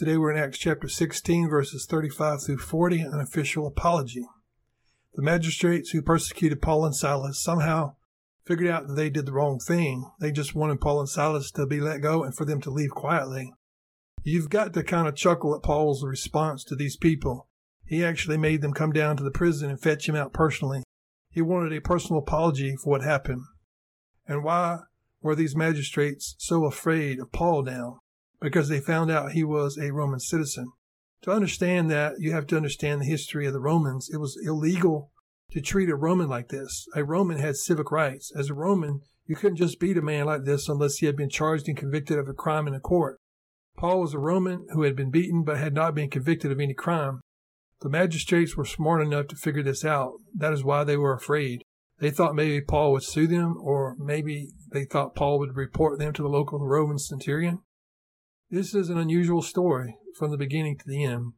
Today we're in Acts chapter 16, verses 35 through 40, an official apology. The magistrates who persecuted Paul and Silas somehow figured out that they did the wrong thing. They just wanted Paul and Silas to be let go and for them to leave quietly. You've got to kind of chuckle at Paul's response to these people. He actually made them come down to the prison and fetch him out personally. He wanted a personal apology for what happened. And why were these magistrates so afraid of Paul now? Because they found out he was a Roman citizen. To understand that, you have to understand the history of the Romans. It was illegal to treat a Roman like this. A Roman had civic rights. As a Roman, you couldn't just beat a man like this unless he had been charged and convicted of a crime in a court. Paul was a Roman who had been beaten but had not been convicted of any crime. The magistrates were smart enough to figure this out. That is why they were afraid. They thought maybe Paul would sue them, or maybe they thought Paul would report them to the local Roman centurion. This is an unusual story from the beginning to the end.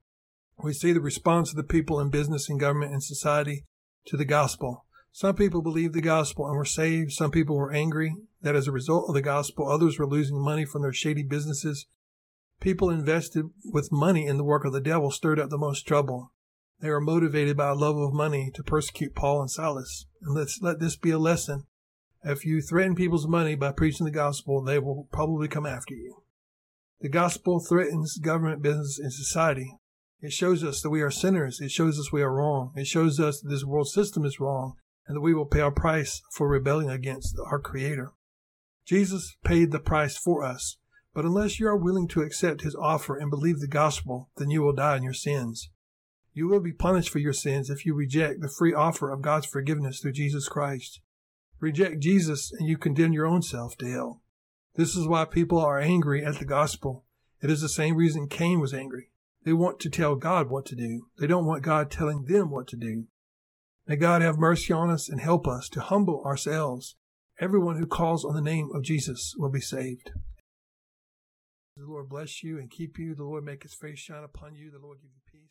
We see the response of the people in business and government and society to the gospel. Some people believed the gospel and were saved. Some people were angry that as a result of the gospel, others were losing money from their shady businesses. People invested with money in the work of the devil stirred up the most trouble. They were motivated by a love of money to persecute Paul and Silas. And let's let this be a lesson. If you threaten people's money by preaching the gospel, they will probably come after you. The gospel threatens government, business, and society. It shows us that we are sinners. It shows us we are wrong. It shows us that this world system is wrong and that we will pay our price for rebelling against our Creator. Jesus paid the price for us, but unless you are willing to accept His offer and believe the gospel, then you will die in your sins. You will be punished for your sins if you reject the free offer of God's forgiveness through Jesus Christ. Reject Jesus and you condemn your own self to hell. This is why people are angry at the gospel. It is the same reason Cain was angry. They want to tell God what to do. They don't want God telling them what to do. May God have mercy on us and help us to humble ourselves. Everyone who calls on the name of Jesus will be saved. The Lord bless you and keep you. The Lord make his face shine upon you. The Lord give you peace.